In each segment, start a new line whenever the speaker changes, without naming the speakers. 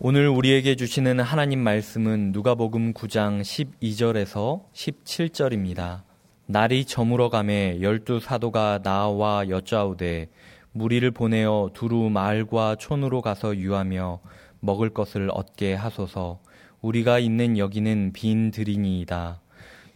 오늘 우리에게 주시는 하나님 말씀은 누가복음 9장 12절에서 17절입니다. 날이 저물어 가매 열두 사도가 나와 여짜오되 무리를 보내어 두루 마을과 촌으로 가서 유하며 먹을 것을 얻게 하소서 우리가 있는 여기는 빈 들이니이다.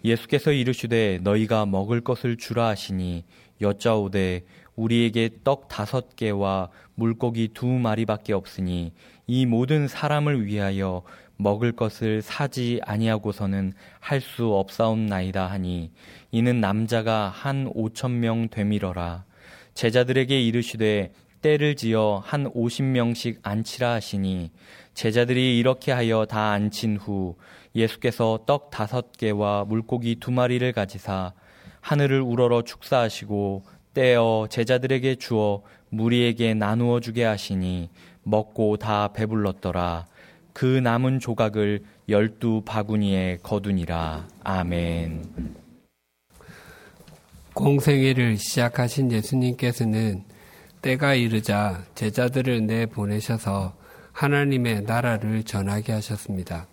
예수께서 이르시되 너희가 먹을 것을 주라 하시니 여짜오되 우리에게 떡 다섯 개와 물고기 두 마리밖에 없으니 이 모든 사람을 위하여 먹을 것을 사지 아니하고서는 할 수 없사옵나이다 하니 이는 남자가 한 오천 명 되밀어라. 제자들에게 이르시되 때를 지어 한 오십 명씩 앉히라 하시니 제자들이 이렇게 하여 다 앉힌 후 예수께서 떡 다섯 개와 물고기 두 마리를 가지사 하늘을 우러러 축사하시고 떼어 제자들에게 주어 무리에게 나누어 주게 하시니 먹고 다 배불렀더라. 그 남은 조각을 열두 바구니에 거두니라. 아멘.
공생애를 시작하신 예수님께서는 때가 이르자 제자들을 내보내셔서 하나님의 나라를 전하게 하셨습니다.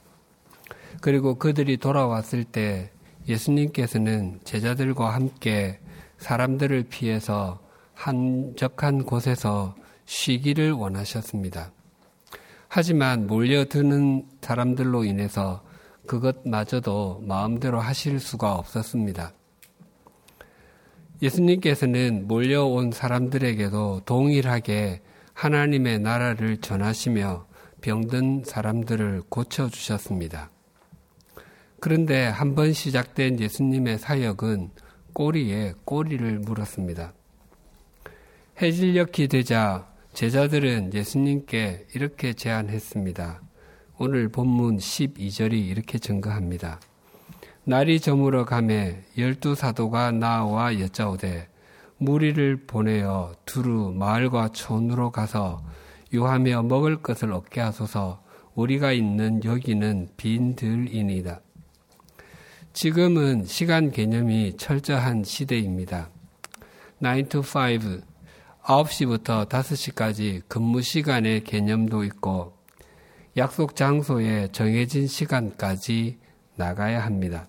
그리고 그들이 돌아왔을 때 예수님께서는 제자들과 함께 사람들을 피해서 한적한 곳에서 쉬기를 원하셨습니다. 하지만 몰려드는 사람들로 인해서 그것마저도 마음대로 하실 수가 없었습니다. 예수님께서는 몰려온 사람들에게도 동일하게 하나님의 나라를 전하시며 병든 사람들을 고쳐주셨습니다. 그런데 한 번 시작된 예수님의 사역은 꼬리에 꼬리를 물었습니다. 해질녘이 되자 제자들은 예수님께 이렇게 제안했습니다. 오늘 본문 12절이 이렇게 증거합니다. 날이 저물어 가매 열두 사도가 나와 여짜오되 무리를 보내어 두루 마을과 촌으로 가서 유하며 먹을 것을 얻게 하소서 우리가 있는 여기는 빈 들이니다. 지금은 시간 개념이 철저한 시대입니다. 9 to 5, 9시부터 5시까지 근무 시간의 개념도 있고 약속 장소에 정해진 시간까지 나가야 합니다.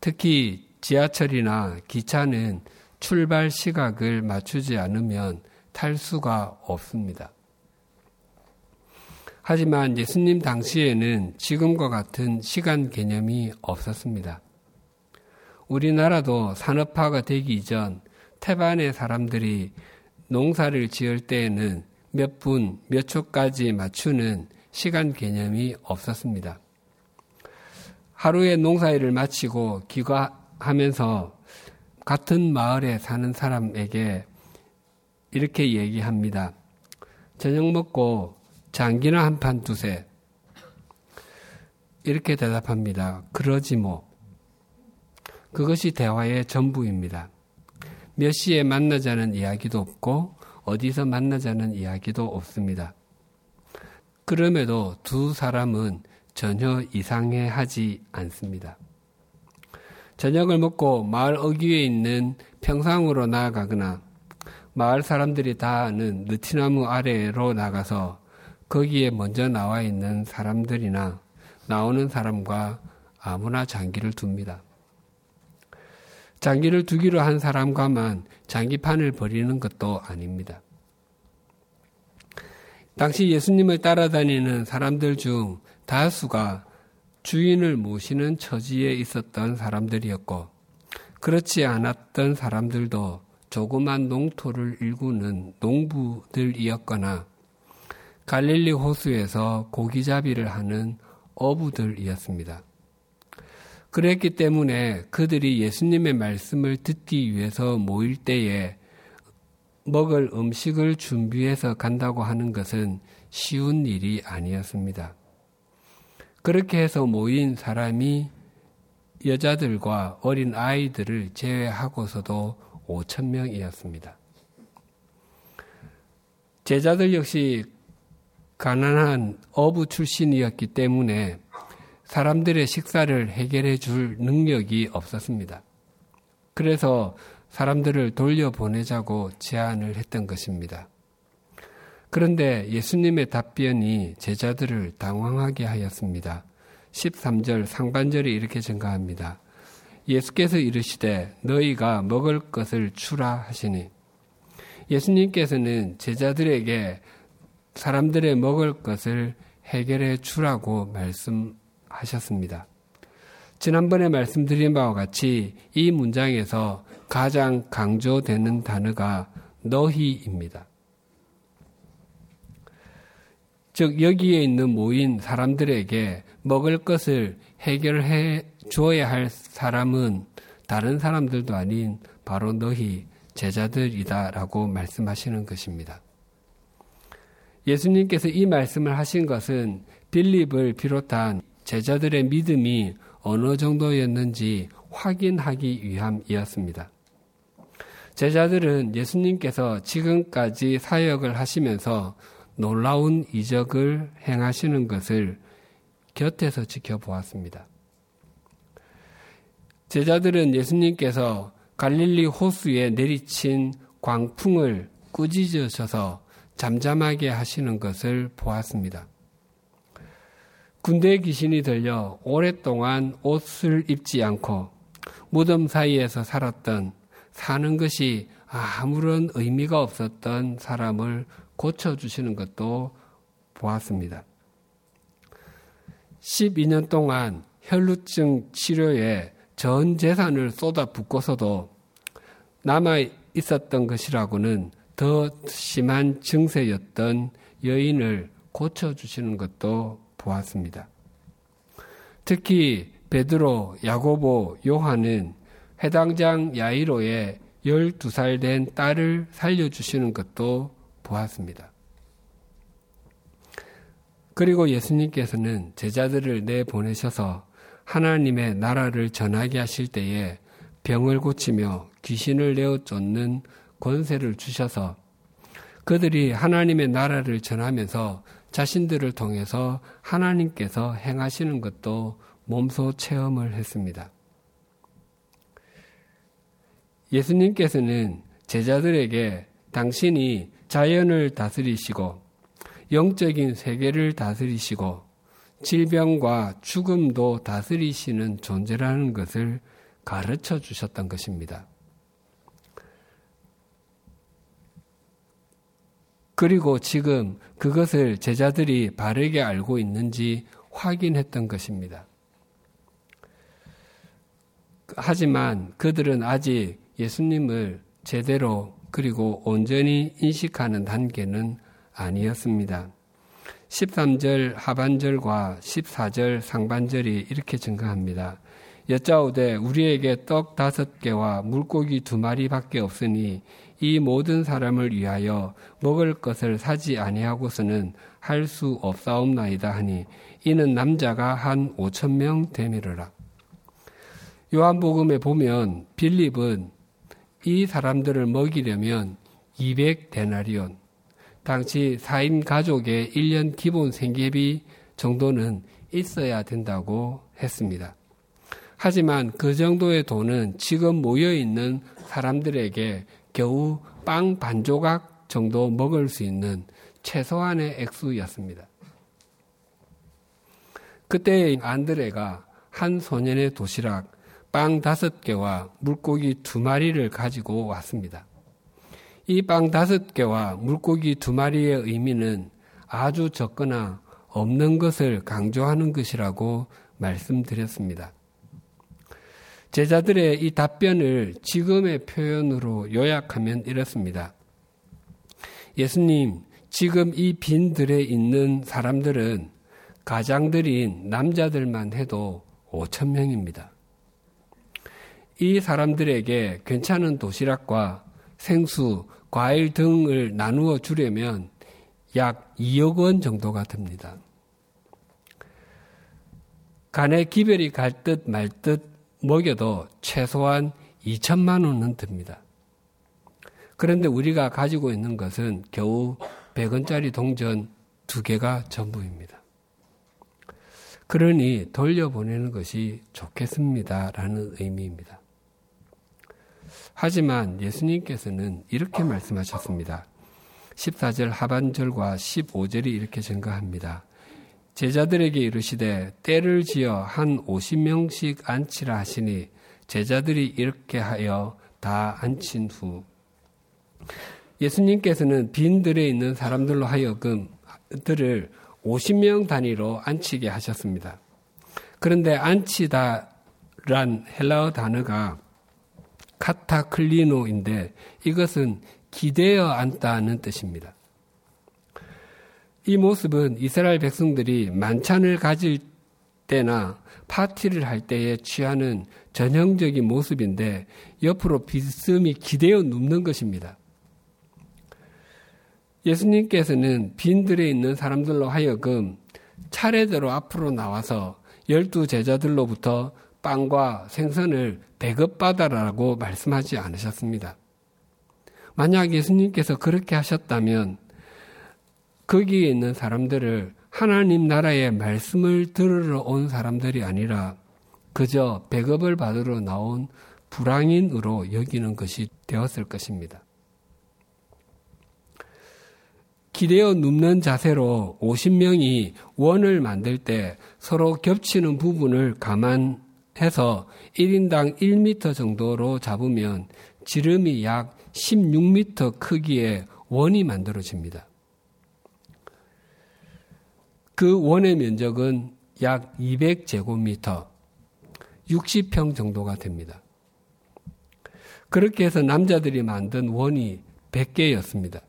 특히 지하철이나 기차는 출발 시각을 맞추지 않으면 탈 수가 없습니다. 하지만 예수님 당시에는 지금과 같은 시간 개념이 없었습니다. 우리나라도 산업화가 되기 이전 태반의 사람들이 농사를 지을 때에는 몇 분, 몇 초까지 맞추는 시간 개념이 없었습니다. 하루에 농사일을 마치고 귀가하면서 같은 마을에 사는 사람에게 이렇게 얘기합니다. 저녁 먹고 장기나 한 판 두세. 이렇게 대답합니다. 그러지 뭐. 그것이 대화의 전부입니다. 몇 시에 만나자는 이야기도 없고 어디서 만나자는 이야기도 없습니다. 그럼에도 두 사람은 전혀 이상해 하지 않습니다. 저녁을 먹고 마을 어귀에 있는 평상으로 나아가거나 마을 사람들이 다 아는 느티나무 아래로 나가서 거기에 먼저 나와 있는 사람들이나 나오는 사람과 아무나 장기를 둡니다. 장기를 두기로 한 사람과만 장기판을 벌이는 것도 아닙니다. 당시 예수님을 따라다니는 사람들 중 다수가 주인을 모시는 처지에 있었던 사람들이었고 그렇지 않았던 사람들도 조그만 농토를 일구는 농부들이었거나 갈릴리 호수에서 고기잡이를 하는 어부들이었습니다. 그랬기 때문에 그들이 예수님의 말씀을 듣기 위해서 모일 때에 먹을 음식을 준비해서 간다고 하는 것은 쉬운 일이 아니었습니다. 그렇게 해서 모인 사람이 여자들과 어린 아이들을 제외하고서도 5천 명이었습니다. 제자들 역시 가난한 어부 출신이었기 때문에 사람들의 식사를 해결해 줄 능력이 없었습니다. 그래서 사람들을 돌려보내자고 제안을 했던 것입니다. 그런데 예수님의 답변이 제자들을 당황하게 하였습니다. 13절 상반절이 이렇게 증가합니다. 예수께서 이르시되 너희가 먹을 것을 주라 하시니 예수님께서는 제자들에게 사람들의 먹을 것을 해결해 주라고 말씀 하셨습니다. 지난번에 말씀드린 바와 같이 이 문장에서 가장 강조되는 단어가 너희입니다. 즉, 여기에 있는 모인 사람들에게 먹을 것을 해결해 주어야 할 사람은 다른 사람들도 아닌 바로 너희 제자들이다라고 말씀하시는 것입니다. 예수님께서 이 말씀을 하신 것은 빌립을 비롯한 제자들의 믿음이 어느 정도였는지 확인하기 위함이었습니다. 제자들은 예수님께서 지금까지 사역을 하시면서 놀라운 이적을 행하시는 것을 곁에서 지켜보았습니다. 제자들은 예수님께서 갈릴리 호수에 내리친 광풍을 꾸짖으셔서 잠잠하게 하시는 것을 보았습니다. 군대 귀신이 들려 오랫동안 옷을 입지 않고 무덤 사이에서 살았던 사는 것이 아무런 의미가 없었던 사람을 고쳐주시는 것도 보았습니다. 12년 동안 혈루증 치료에 전 재산을 쏟아 붓고서도 남아 있었던 것이라고는 더 심한 증세였던 여인을 고쳐주시는 것도 보았습니다. 특히 베드로, 야고보, 요한은 해당장 야이로의 12살 된 딸을 살려주시는 것도 보았습니다. 그리고 예수님께서는 제자들을 내보내셔서 하나님의 나라를 전하게 하실 때에 병을 고치며 귀신을 내어 쫓는 권세를 주셔서 그들이 하나님의 나라를 전하면서 자신들을 통해서 하나님께서 행하시는 것도 몸소 체험을 했습니다. 예수님께서는 제자들에게 당신이 자연을 다스리시고 영적인 세계를 다스리시고 질병과 죽음도 다스리시는 존재라는 것을 가르쳐 주셨던 것입니다. 그리고 지금 그것을 제자들이 바르게 알고 있는지 확인했던 것입니다. 하지만 그들은 아직 예수님을 제대로 그리고 온전히 인식하는 단계는 아니었습니다. 13절 하반절과 14절 상반절이 이렇게 증가합니다. 여짜오되 우리에게 떡 다섯 개와 물고기 두 마리밖에 없으니 이 모든 사람을 위하여 먹을 것을 사지 아니하고서는 할 수 없사옵나이다 하니 이는 남자가 한 오천 명 되미르라. 요한복음에 보면 빌립은 이 사람들을 먹이려면 200 데나리온, 당시 4인 가족의 1년 기본 생계비 정도는 있어야 된다고 했습니다. 하지만 그 정도의 돈은 지금 모여 있는 사람들에게 겨우 빵 반 조각 정도 먹을 수 있는 최소한의 액수였습니다. 그때 안드레가 한 소년의 도시락 빵 다섯 개와 물고기 두 마리를 가지고 왔습니다. 이 빵 다섯 개와 물고기 두 마리의 의미는 아주 적거나 없는 것을 강조하는 것이라고 말씀드렸습니다. 제자들의 이 답변을 지금의 표현으로 요약하면 이렇습니다. 예수님, 지금 이 빈들에 있는 사람들은 가장들인 남자들만 해도 5천 명입니다. 이 사람들에게 괜찮은 도시락과 생수, 과일 등을 나누어 주려면 약 2억 원 정도가 듭니다. 간에 기별이 갈 듯 말듯 먹여도 최소한 2천만 원은 듭니다. 그런데 우리가 가지고 있는 것은 겨우 100원짜리 동전 두 개가 전부입니다. 그러니 돌려보내는 것이 좋겠습니다 라는 의미입니다. 하지만 예수님께서는 이렇게 말씀하셨습니다. 14절 하반절과 15절이 이렇게 증가합니다. 제자들에게 이르시되 때를 지어 한 50명씩 앉히라 하시니 제자들이 이렇게 하여 다 앉힌 후 예수님께서는 빈들에 있는 사람들로 하여금 들을 50명 단위로 앉히게 하셨습니다. 그런데 앉히다란 헬라어 단어가 카타클리노인데 이것은 기대어 앉다는 뜻입니다. 이 모습은 이스라엘 백성들이 만찬을 가질 때나 파티를 할 때에 취하는 전형적인 모습인데 옆으로 비스듬히 기대어 눕는 것입니다. 예수님께서는 빈들에 있는 사람들로 하여금 차례대로 앞으로 나와서 열두 제자들로부터 빵과 생선을 배급받아라고 말씀하지 않으셨습니다. 만약 예수님께서 그렇게 하셨다면 거기에 있는 사람들을 하나님 나라의 말씀을 들으러 온 사람들이 아니라 그저 배급을 받으러 나온 불황인으로 여기는 것이 되었을 것입니다. 기대어 눕는 자세로 50명이 원을 만들 때 서로 겹치는 부분을 감안해서 1인당 1m 정도로 잡으면 지름이 약 16m 크기의 원이 만들어집니다. 그 원의 면적은 약 200제곱미터, 60평 정도가 됩니다. 그렇게 해서 남자들이 만든 원이 100개였습니다.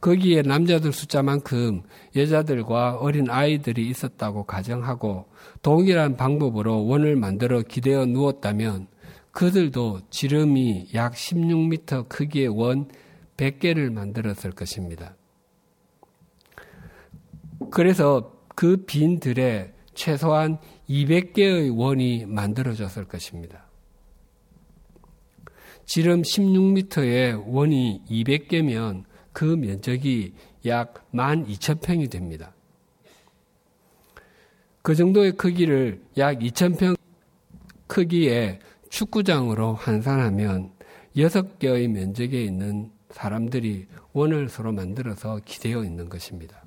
거기에 남자들 숫자만큼 여자들과 어린 아이들이 있었다고 가정하고 동일한 방법으로 원을 만들어 기대어 누웠다면 그들도 지름이 약 16m 크기의 원 100개를 만들었을 것입니다. 그래서 그 빈들에 최소한 200개의 원이 만들어졌을 것입니다. 지름 16m의 원이 200개면 그 면적이 약 12,000평이 됩니다. 그 정도의 크기를 약 2,000평 크기의 축구장으로 환산하면 6개의 면적에 있는 사람들이 원을 서로 만들어서 기대어 있는 것입니다.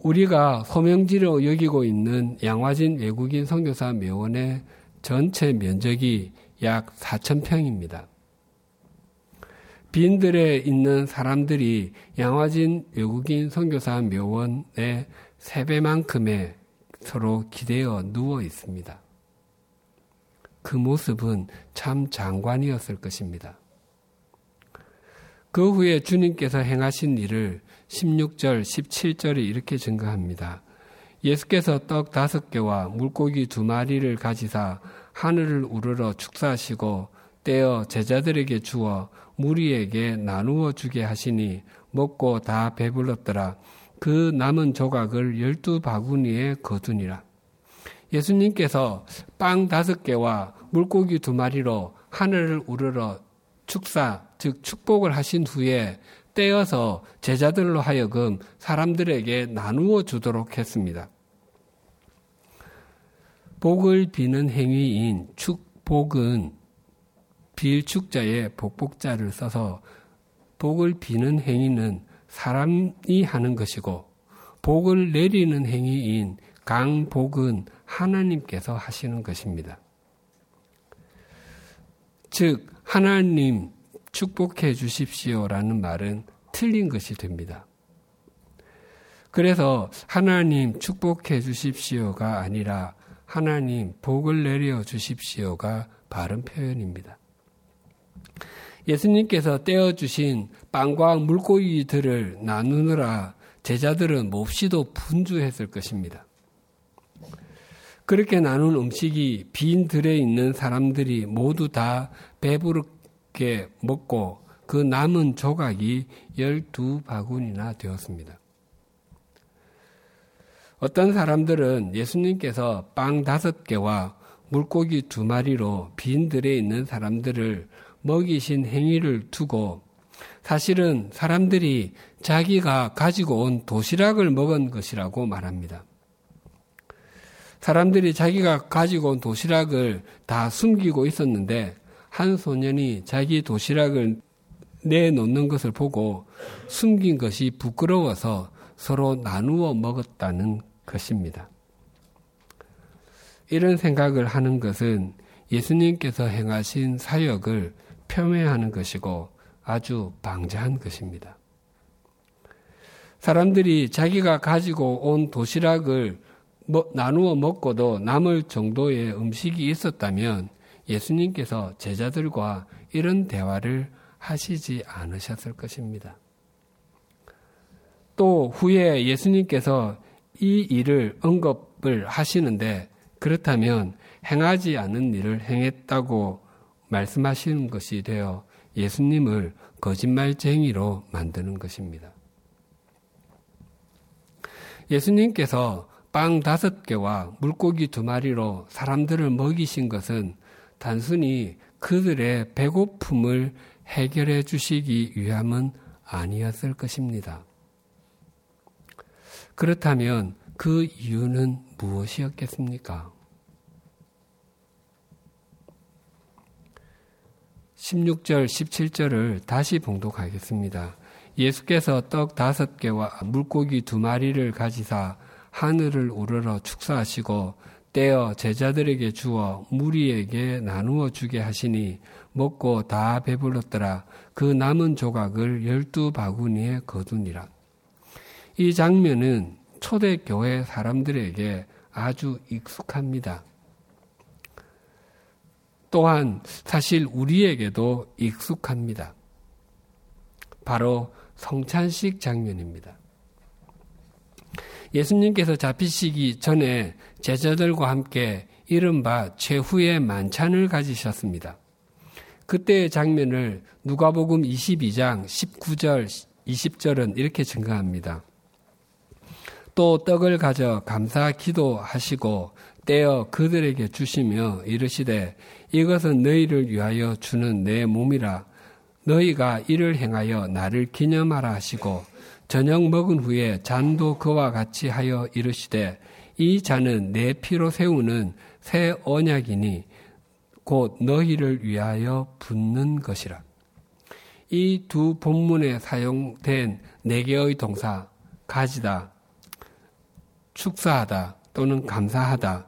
우리가 소명지로 여기고 있는 양화진 외국인 선교사 묘원의 전체 면적이 약 4,000평입니다. 빈들에 있는 사람들이 양화진 외국인 선교사 묘원의 3배만큼의 서로 기대어 누워 있습니다. 그 모습은 참 장관이었을 것입니다. 그 후에 주님께서 행하신 일을 16절, 17절에 이렇게 증거합니다. 예수께서 떡 다섯 개와 물고기 두 마리를 가지사 하늘을 우러러 축사하시고 떼어 제자들에게 주어 무리에게 나누어 주게 하시니 먹고 다 배불렀더라. 그 남은 조각을 열두 바구니에 거두니라. 예수님께서 빵 다섯 개와 물고기 두 마리로 하늘을 우러러 축사, 즉 축복을 하신 후에 떼어서 제자들로 하여금 사람들에게 나누어 주도록 했습니다. 복을 비는 행위인 축복은 빌축자의 복복자를 써서 복을 비는 행위는 사람이 하는 것이고 복을 내리는 행위인 강복은 하나님께서 하시는 것입니다. 즉, 하나님 축복해 주십시오라는 말은 틀린 것이 됩니다. 그래서 하나님 축복해 주십시오가 아니라 하나님 복을 내려 주십시오가 바른 표현입니다. 예수님께서 떼어 주신 빵과 물고기들을 나누느라 제자들은 몹시도 분주했을 것입니다. 그렇게 나눈 음식이 빈 들에 있는 사람들이 모두 다 배부르 게 먹고 그 남은 조각이 열두 바구니나 되었습니다. 어떤 사람들은 예수님께서 빵 다섯 개와 물고기 두 마리로 빈 들에 있는 사람들을 먹이신 행위를 두고 사실은 사람들이 자기가 가지고 온 도시락을 먹은 것이라고 말합니다. 사람들이 자기가 가지고 온 도시락을 다 숨기고 있었는데 한 소년이 자기 도시락을 내놓는 것을 보고 숨긴 것이 부끄러워서 서로 나누어 먹었다는 것입니다. 이런 생각을 하는 것은 예수님께서 행하신 사역을 표명하는 것이고 아주 방자한 것입니다. 사람들이 자기가 가지고 온 도시락을 뭐, 나누어 먹고도 남을 정도의 음식이 있었다면 예수님께서 제자들과 이런 대화를 하시지 않으셨을 것입니다. 또 후에 예수님께서 이 일을 언급을 하시는데 그렇다면 행하지 않은 일을 행했다고 말씀하시는 것이 되어 예수님을 거짓말쟁이로 만드는 것입니다. 예수님께서 빵 다섯 개와 물고기 두 마리로 사람들을 먹이신 것은 단순히 그들의 배고픔을 해결해 주시기 위함은 아니었을 것입니다. 그렇다면 그 이유는 무엇이었겠습니까? 16절, 17절을 다시 봉독하겠습니다. 예수께서 떡 다섯 개와 물고기 두 마리를 가지사 하늘을 우러러 축사하시고 떼어 제자들에게 주어 무리에게 나누어 주게 하시니 먹고 다 배불렀더라. 그 남은 조각을 열두 바구니에 거두니라. 이 장면은 초대교회 사람들에게 아주 익숙합니다. 또한 사실 우리에게도 익숙합니다. 바로 성찬식 장면입니다. 예수님께서 잡히시기 전에 제자들과 함께 이른바 최후의 만찬을 가지셨습니다. 그때의 장면을 누가복음 22장 19절, 20절은 이렇게 증가합니다. 또 떡을 가져 감사 기도하시고 떼어 그들에게 주시며 이르시되 이것은 너희를 위하여 주는 내 몸이라 너희가 이를 행하여 나를 기념하라 하시고 저녁 먹은 후에 잔도 그와 같이 하여 이르시되 이 잔은 내 피로 세우는 새 언약이니 곧 너희를 위하여 붓는 것이라. 이 두 본문에 사용된 네 개의 동사 가지다, 축사하다 또는 감사하다,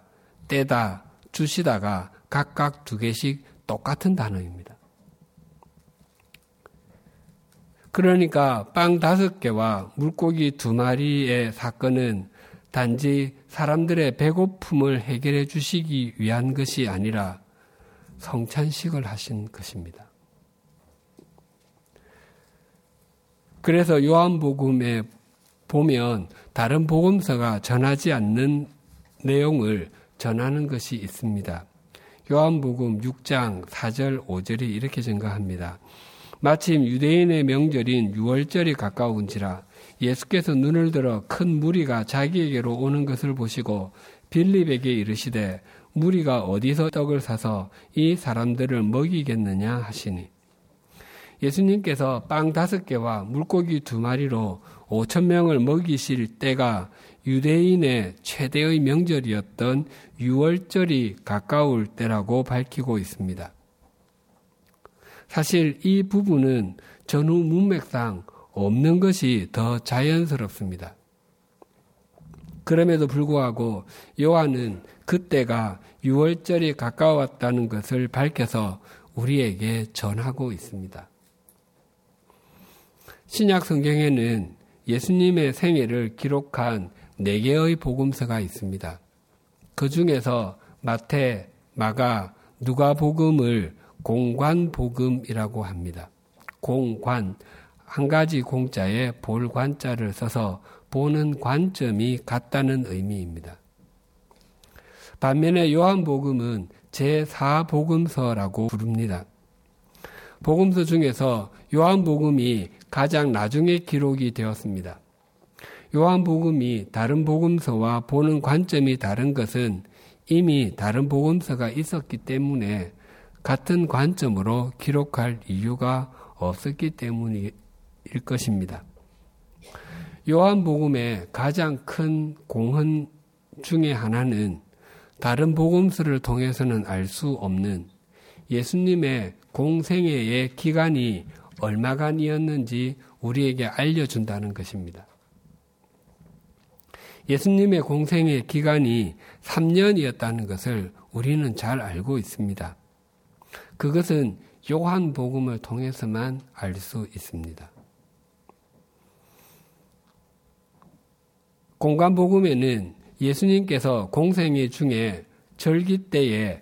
떼다, 주시다가 각각 두 개씩 똑같은 단어입니다. 그러니까 빵 다섯 개와 물고기 두 마리의 사건은 단지 사람들의 배고픔을 해결해 주시기 위한 것이 아니라 성찬식을 하신 것입니다. 그래서 요한복음에 보면 다른 복음서가 전하지 않는 내용을 전하는 것이 있습니다. 요한복음 6장 4절 5절이 이렇게 증가합니다. 마침 유대인의 명절인 6월절이 가까운지라 예수께서 눈을 들어 큰 무리가 자기에게로 오는 것을 보시고 빌립에게 이르시되 무리가 어디서 떡을 사서 이 사람들을 먹이겠느냐 하시니 예수님께서 빵 다섯 개와 물고기 두 마리로 오천 명을 먹이실 때가 유대인의 최대의 명절이었던 6월절이 가까울 때라고 밝히고 있습니다. 사실 이 부분은 전후 문맥상 없는 것이 더 자연스럽습니다. 그럼에도 불구하고 요한은 그때가 6월절이 가까웠다는 것을 밝혀서 우리에게 전하고 있습니다. 신약 성경에는 예수님의 생애를 기록한 4개의 복음서가 있습니다. 그 중에서 마태, 마가, 누가 복음을 공관복음이라고 합니다. 공관, 한 가지 공자에 볼 관자를 써서 보는 관점이 같다는 의미입니다. 반면에 요한복음은 제4복음서라고 부릅니다. 복음서 중에서 요한복음이 가장 나중에 기록이 되었습니다. 요한복음이 다른 복음서와 보는 관점이 다른 것은 이미 다른 복음서가 있었기 때문에 같은 관점으로 기록할 이유가 없었기 때문일 것입니다. 요한복음의 가장 큰 공헌 중의 하나는 다른 복음서를 통해서는 알 수 없는 예수님의 공생애의 기간이 얼마간이었는지 우리에게 알려준다는 것입니다. 예수님의 공생의 기간이 3년이었다는 것을 우리는 잘 알고 있습니다. 그것은 요한 복음을 통해서만 알 수 있습니다. 공간 복음에는 예수님께서 공생애 중에 절기 때에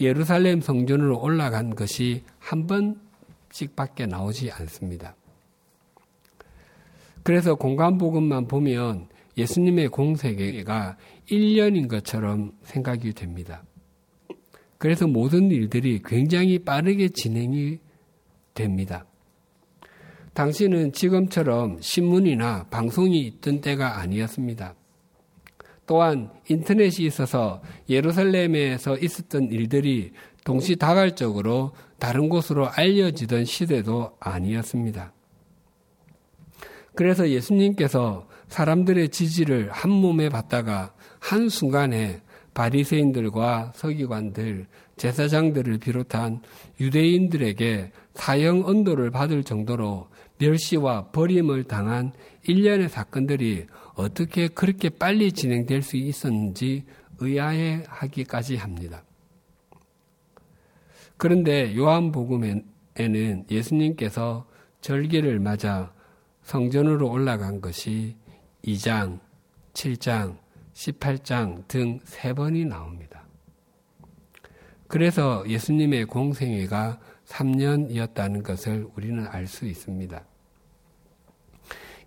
예루살렘 성전으로 올라간 것이 한 번씩밖에 나오지 않습니다. 그래서 공간 복음만 보면 예수님의 공생애가 1년인 것처럼 생각이 됩니다. 그래서 모든 일들이 굉장히 빠르게 진행이 됩니다. 당시는 지금처럼 신문이나 방송이 있던 때가 아니었습니다. 또한 인터넷이 있어서 예루살렘에서 있었던 일들이 동시다발적으로 다른 곳으로 알려지던 시대도 아니었습니다. 그래서 예수님께서 사람들의 지지를 한 몸에 받다가 한순간에 바리새인들과 서기관들, 제사장들을 비롯한 유대인들에게 사형 언도를 받을 정도로 멸시와 버림을 당한 일련의 사건들이 어떻게 그렇게 빨리 진행될 수 있었는지 의아해 하기까지 합니다. 그런데 요한복음에는 예수님께서 절기를 맞아 성전으로 올라간 것이 2장, 7장, 18장 등 세 번이 나옵니다. 그래서 예수님의 공생애가 3년이었다는 것을 우리는 알 수 있습니다.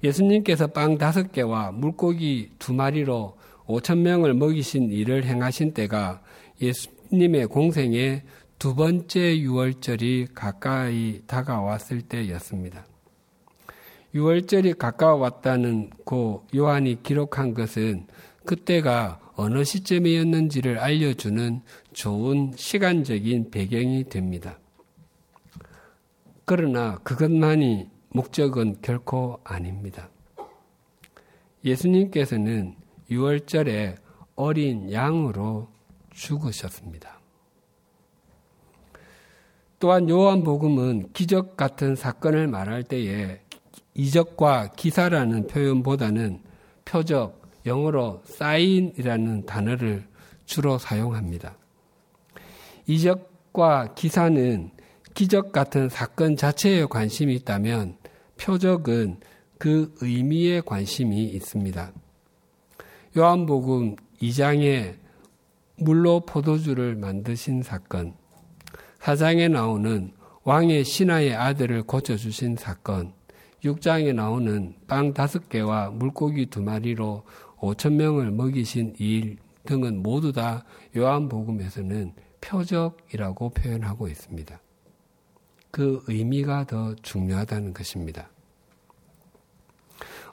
예수님께서 빵 다섯 개와 물고기 두 마리로 5천 명을 먹이신 일을 행하신 때가 예수님의 공생의 두 번째 유월절이 가까이 다가왔을 때였습니다. 유월절이 가까웠다는 고 요한이 기록한 것은 그때가 어느 시점이었는지를 알려주는 좋은 시간적인 배경이 됩니다. 그러나 그것만이 목적은 결코 아닙니다. 예수님께서는 6월절에 어린 양으로 죽으셨습니다. 또한 요한복음은 기적 같은 사건을 말할 때에 이적과 기사라는 표현보다는 표적, 영어로 사인이라는 단어를 주로 사용합니다. 이적과 기사는 기적 같은 사건 자체에 관심이 있다면 표적은 그 의미에 관심이 있습니다. 요한복음 2장에 물로 포도주를 만드신 사건, 4장에 나오는 왕의 신하의 아들을 고쳐주신 사건, 6장에 나오는 빵 다섯 개와 물고기 두 마리로 5천 명을 먹이신 일 등은 모두 다 요한복음에서는 표적이라고 표현하고 있습니다. 그 의미가 더 중요하다는 것입니다.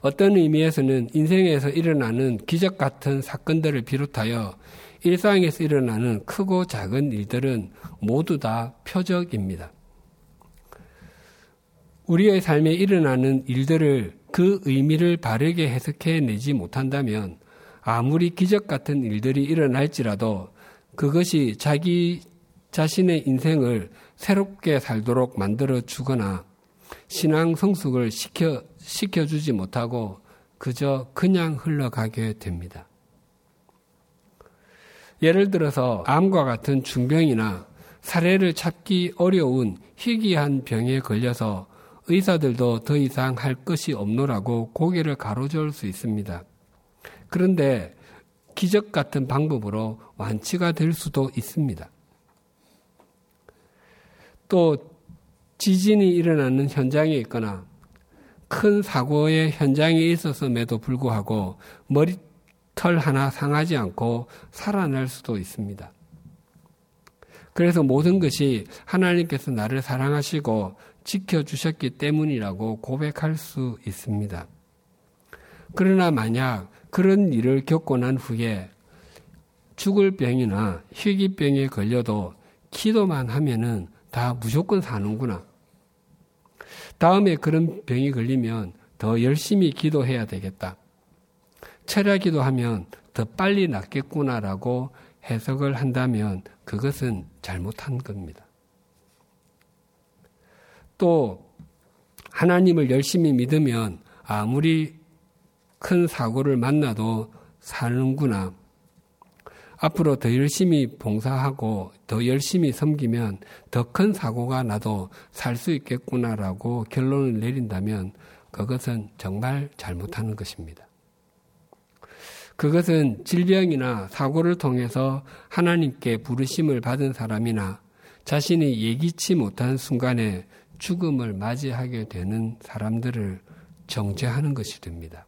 어떤 의미에서는 인생에서 일어나는 기적 같은 사건들을 비롯하여 일상에서 일어나는 크고 작은 일들은 모두 다 표적입니다. 우리의 삶에 일어나는 일들을 그 의미를 바르게 해석해 내지 못한다면 아무리 기적 같은 일들이 일어날지라도 그것이 자기 자신의 인생을 새롭게 살도록 만들어 주거나 신앙 성숙을 시켜, 시켜주지 못하고 그저 그냥 흘러가게 됩니다. 예를 들어서 암과 같은 중병이나 사례를 찾기 어려운 희귀한 병에 걸려서 의사들도 더 이상 할 것이 없노라고 고개를 가로저을 수 있습니다. 그런데 기적 같은 방법으로 완치가 될 수도 있습니다. 또 지진이 일어나는 현장에 있거나 큰 사고의 현장에 있었음에도 불구하고 머리털 하나 상하지 않고 살아날 수도 있습니다. 그래서 모든 것이 하나님께서 나를 사랑하시고 지켜주셨기 때문이라고 고백할 수 있습니다. 그러나 만약 그런 일을 겪고 난 후에 죽을 병이나 희귀병에 걸려도 기도만 하면은 다 무조건 사는구나. 다음에 그런 병이 걸리면 더 열심히 기도해야 되겠다. 철야 기도하면 더 빨리 낫겠구나라고 해석을 한다면 그것은 잘못한 겁니다. 또 하나님을 열심히 믿으면 아무리 큰 사고를 만나도 사는구나. 앞으로 더 열심히 봉사하고 더 열심히 섬기면 더 큰 사고가 나도 살 수 있겠구나라고 결론을 내린다면 그것은 정말 잘못하는 것입니다. 그것은 질병이나 사고를 통해서 하나님께 부르심을 받은 사람이나 자신이 예기치 못한 순간에 죽음을 맞이하게 되는 사람들을 정죄하는 것이 됩니다.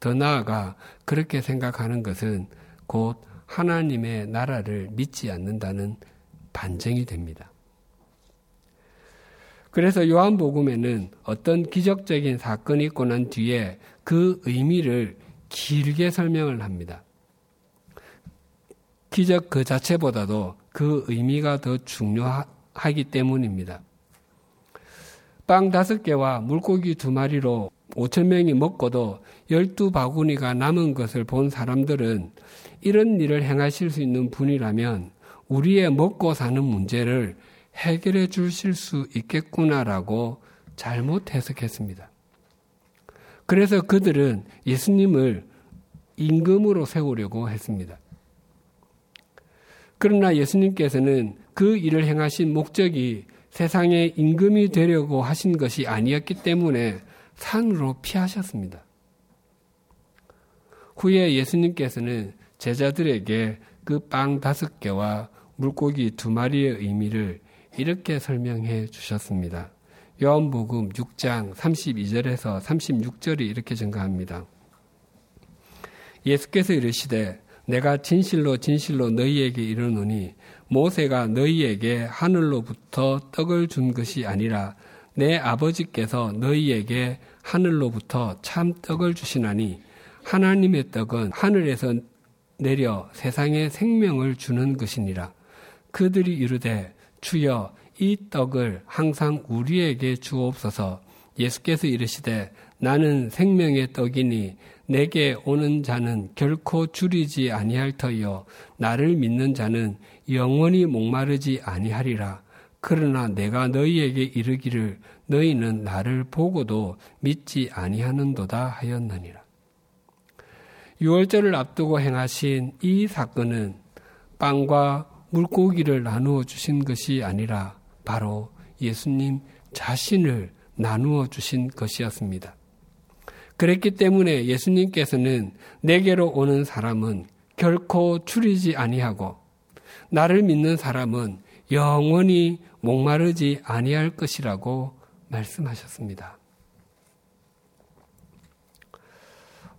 더 나아가 그렇게 생각하는 것은 곧 하나님의 나라를 믿지 않는다는 반증이 됩니다. 그래서 요한복음에는 어떤 기적적인 사건이 있고 난 뒤에 그 의미를 길게 설명을 합니다. 기적 그 자체보다도 그 의미가 더 중요하 기 때문입니다. 빵 다섯 개와 물고기 두 마리로 오천 명이 먹고도 열두 바구니가 남은 것을 본 사람들은 이런 일을 행하실 수 있는 분이라면 우리의 먹고 사는 문제를 해결해 주실 수 있겠구나라고 잘못 해석했습니다. 그래서 그들은 예수님을 임금으로 세우려고 했습니다. 그러나 예수님께서는 그 일을 행하신 목적이 세상에 임금이 되려고 하신 것이 아니었기 때문에 산으로 피하셨습니다. 후에 예수님께서는 제자들에게 그 빵 다섯 개와 물고기 두 마리의 의미를 이렇게 설명해 주셨습니다. 요한복음 6장 32절에서 36절이 이렇게 증가합니다. 예수께서 이르시되 내가 진실로 진실로 너희에게 이르노니 모세가 너희에게 하늘로부터 떡을 준 것이 아니라 내 아버지께서 너희에게 하늘로부터 참 떡을 주시나니 하나님의 떡은 하늘에서 내려 세상에 생명을 주는 것이니라. 그들이 이르되 주여 이 떡을 항상 우리에게 주옵소서. 예수께서 이르시되 나는 생명의 떡이니 내게 오는 자는 결코 줄이지 아니할 터이요 나를 믿는 자는 영원히 목마르지 아니하리라. 그러나 내가 너희에게 이르기를 너희는 나를 보고도 믿지 아니하는도다 하였느니라. 6월절을 앞두고 행하신 이 사건은 빵과 물고기를 나누어 주신 것이 아니라 바로 예수님 자신을 나누어 주신 것이었습니다. 그랬기 때문에 예수님께서는 내게로 오는 사람은 결코 줄이지 아니하고 나를 믿는 사람은 영원히 목마르지 아니할 것이라고 말씀하셨습니다.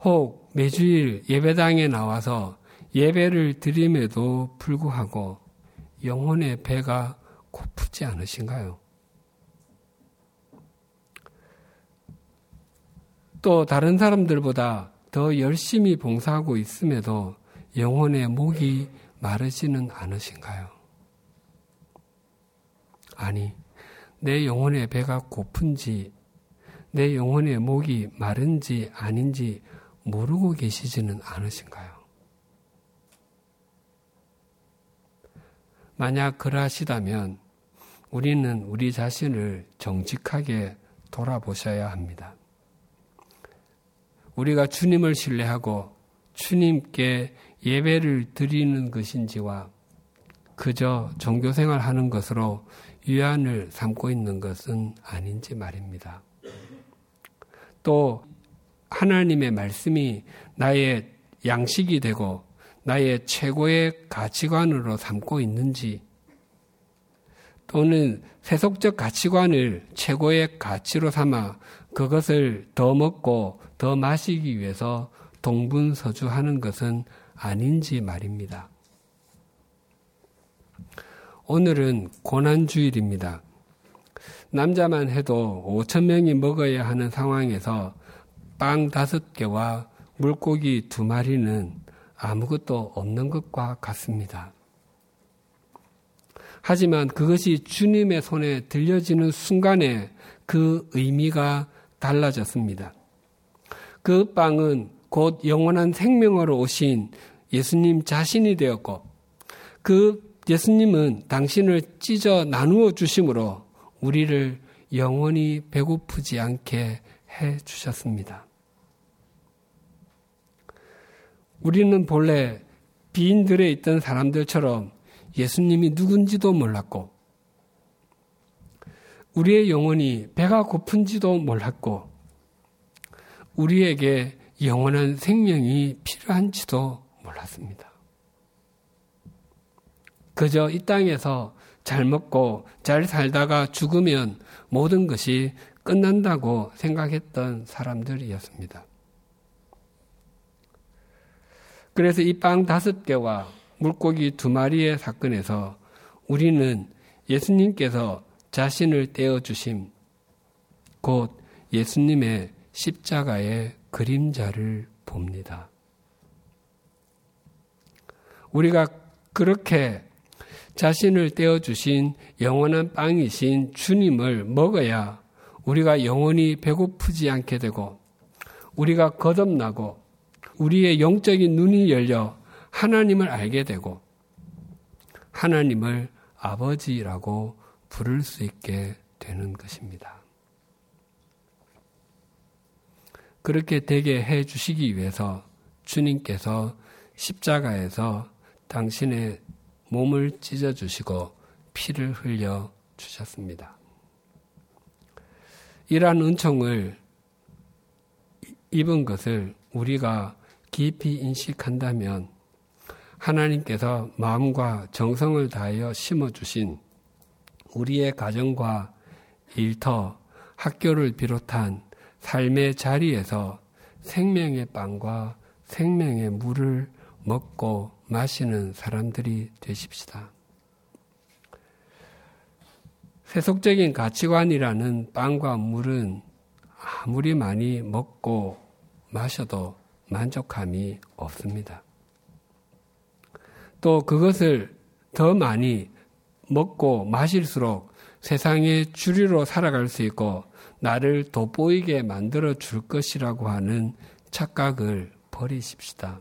혹 매주일 예배당에 나와서 예배를 드림에도 불구하고 영혼의 배가 고프지 않으신가요? 또 다른 사람들보다 더 열심히 봉사하고 있음에도 영혼의 목이 마르지는 않으신가요? 아니, 내 영혼의 배가 고픈지, 내 영혼의 목이 마른지 아닌지 모르고 계시지는 않으신가요? 만약 그러하시다면 우리는 우리 자신을 정직하게 돌아보셔야 합니다. 우리가 주님을 신뢰하고 주님께 예배를 드리는 것인지와 그저 종교 생활 하는 것으로 유한을 삼고 있는 것은 아닌지 말입니다. 또 하나님의 말씀이 나의 양식이 되고 나의 최고의 가치관으로 삼고 있는지 또는 세속적 가치관을 최고의 가치로 삼아 그것을 더 먹고 더 마시기 위해서 동분서주하는 것은 아닌지 말입니다. 오늘은 고난주일입니다. 남자만 해도 5천 명이 먹어야 하는 상황에서 빵 다섯 개와 물고기 두 마리는 아무것도 없는 것과 같습니다. 하지만 그것이 주님의 손에 들려지는 순간에 그 의미가 달라졌습니다. 그 빵은 곧 영원한 생명으로 오신 예수님 자신이 되었고 그 예수님은 당신을 찢어 나누어 주심으로 우리를 영원히 배고프지 않게 해 주셨습니다. 우리는 본래 빈들에 있던 사람들처럼 예수님이 누군지도 몰랐고, 우리의 영혼이 배가 고픈지도 몰랐고, 우리에게 영원한 생명이 필요한지도 몰랐습니다. 그저 이 땅에서 잘 먹고 잘 살다가 죽으면 모든 것이 끝난다고 생각했던 사람들이었습니다. 그래서 이 빵 다섯 개와 물고기 두 마리의 사건에서 우리는 예수님께서 자신을 떼어주심, 곧 예수님의 십자가의 그림자를 봅니다. 우리가 그렇게 자신을 떼어주신 영원한 빵이신 주님을 먹어야 우리가 영원히 배고프지 않게 되고 우리가 거듭나고 우리의 영적인 눈이 열려 하나님을 알게 되고 하나님을 아버지라고 부를 수 있게 되는 것입니다. 그렇게 되게 해 주시기 위해서 주님께서 십자가에서 당신의 몸을 찢어 주시고 피를 흘려 주셨습니다. 이러한 은총을 입은 것을 우리가 깊이 인식한다면 하나님께서 마음과 정성을 다하여 심어주신 우리의 가정과 일터, 학교를 비롯한 삶의 자리에서 생명의 빵과 생명의 물을 먹고 마시는 사람들이 되십시다. 세속적인 가치관이라는 빵과 물은 아무리 많이 먹고 마셔도 만족함이 없습니다. 또 그것을 더 많이 먹고 마실수록 세상의 주류로 살아갈 수 있고 나를 돋보이게 만들어 줄 것이라고 하는 착각을 버리십시다.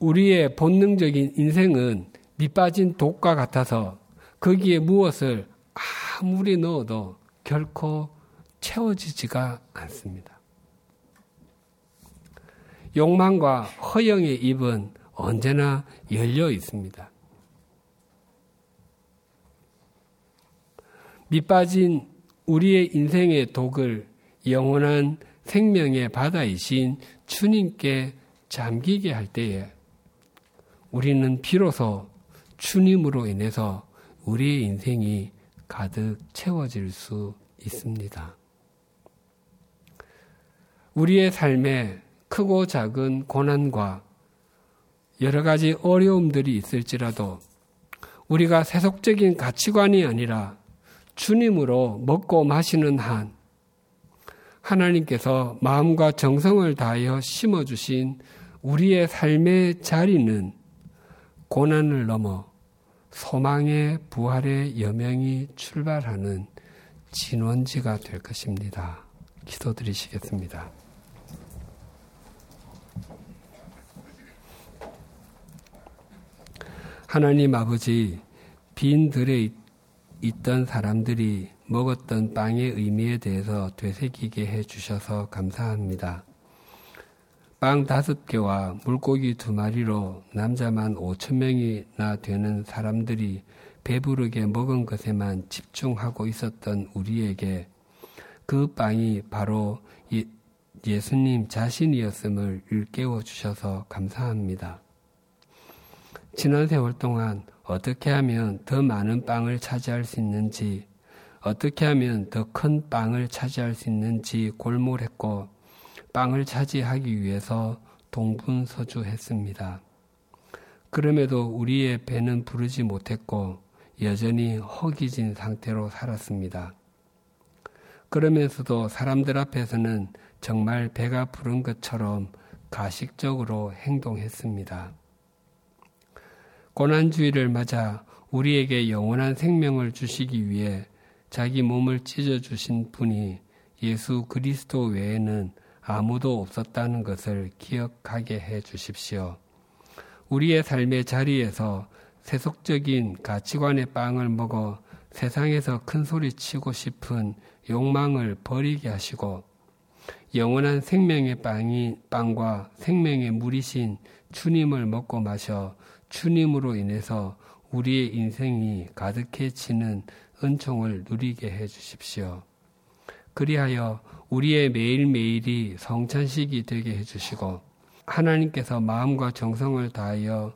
우리의 본능적인 인생은 밑빠진 독과 같아서 거기에 무엇을 아무리 넣어도 결코 채워지지가 않습니다. 욕망과 허영의 입은 언제나 열려 있습니다. 밑빠진 우리의 인생의 독을 영원한 생명의 바다이신 주님께 잠기게 할 때에 우리는 비로소 주님으로 인해서 우리의 인생이 가득 채워질 수 있습니다. 우리의 삶에 크고 작은 고난과 여러 가지 어려움들이 있을지라도 우리가 세속적인 가치관이 아니라 주님으로 먹고 마시는 한 하나님께서 마음과 정성을 다하여 심어주신 우리의 삶의 자리는 고난을 넘어 소망의 부활의 여명이 출발하는 진원지가 될 것입니다. 기도드리시겠습니다. 하나님 아버지, 빈 들에 있던 사람들이 먹었던 빵의 의미에 대해서 되새기게 해 주셔서 감사합니다. 빵 다섯 개와 물고기 두 마리로 남자만 오천 명이나 되는 사람들이 배부르게 먹은 것에만 집중하고 있었던 우리에게 그 빵이 바로 예수님 자신이었음을 일깨워 주셔서 감사합니다. 지난 세월 동안 어떻게 하면 더 많은 빵을 차지할 수 있는지, 어떻게 하면 더 큰 빵을 차지할 수 있는지 골몰했고, 빵을 차지하기 위해서 동분서주했습니다. 그럼에도 우리의 배는 부르지 못했고, 여전히 허기진 상태로 살았습니다. 그러면서도 사람들 앞에서는 정말 배가 부른 것처럼 가식적으로 행동했습니다. 고난주의를 맞아 우리에게 영원한 생명을 주시기 위해 자기 몸을 찢어주신 분이 예수 그리스도 외에는 아무도 없었다는 것을 기억하게 해 주십시오. 우리의 삶의 자리에서 세속적인 가치관의 빵을 먹어 세상에서 큰 소리 치고 싶은 욕망을 버리게 하시고 영원한 생명의 빵이, 빵과 생명의 물이신 주님을 먹고 마셔 주님으로 인해서 우리의 인생이 가득해지는 은총을 누리게 해 주십시오. 그리하여 우리의 매일매일이 성찬식이 되게 해 주시고 하나님께서 마음과 정성을 다하여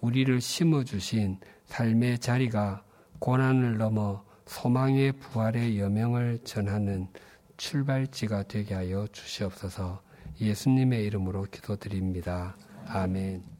우리를 심어 주신 삶의 자리가 고난을 넘어 소망의 부활의 여명을 전하는 출발지가 되게 하여 주시옵소서 예수님의 이름으로 기도드립니다. 아멘.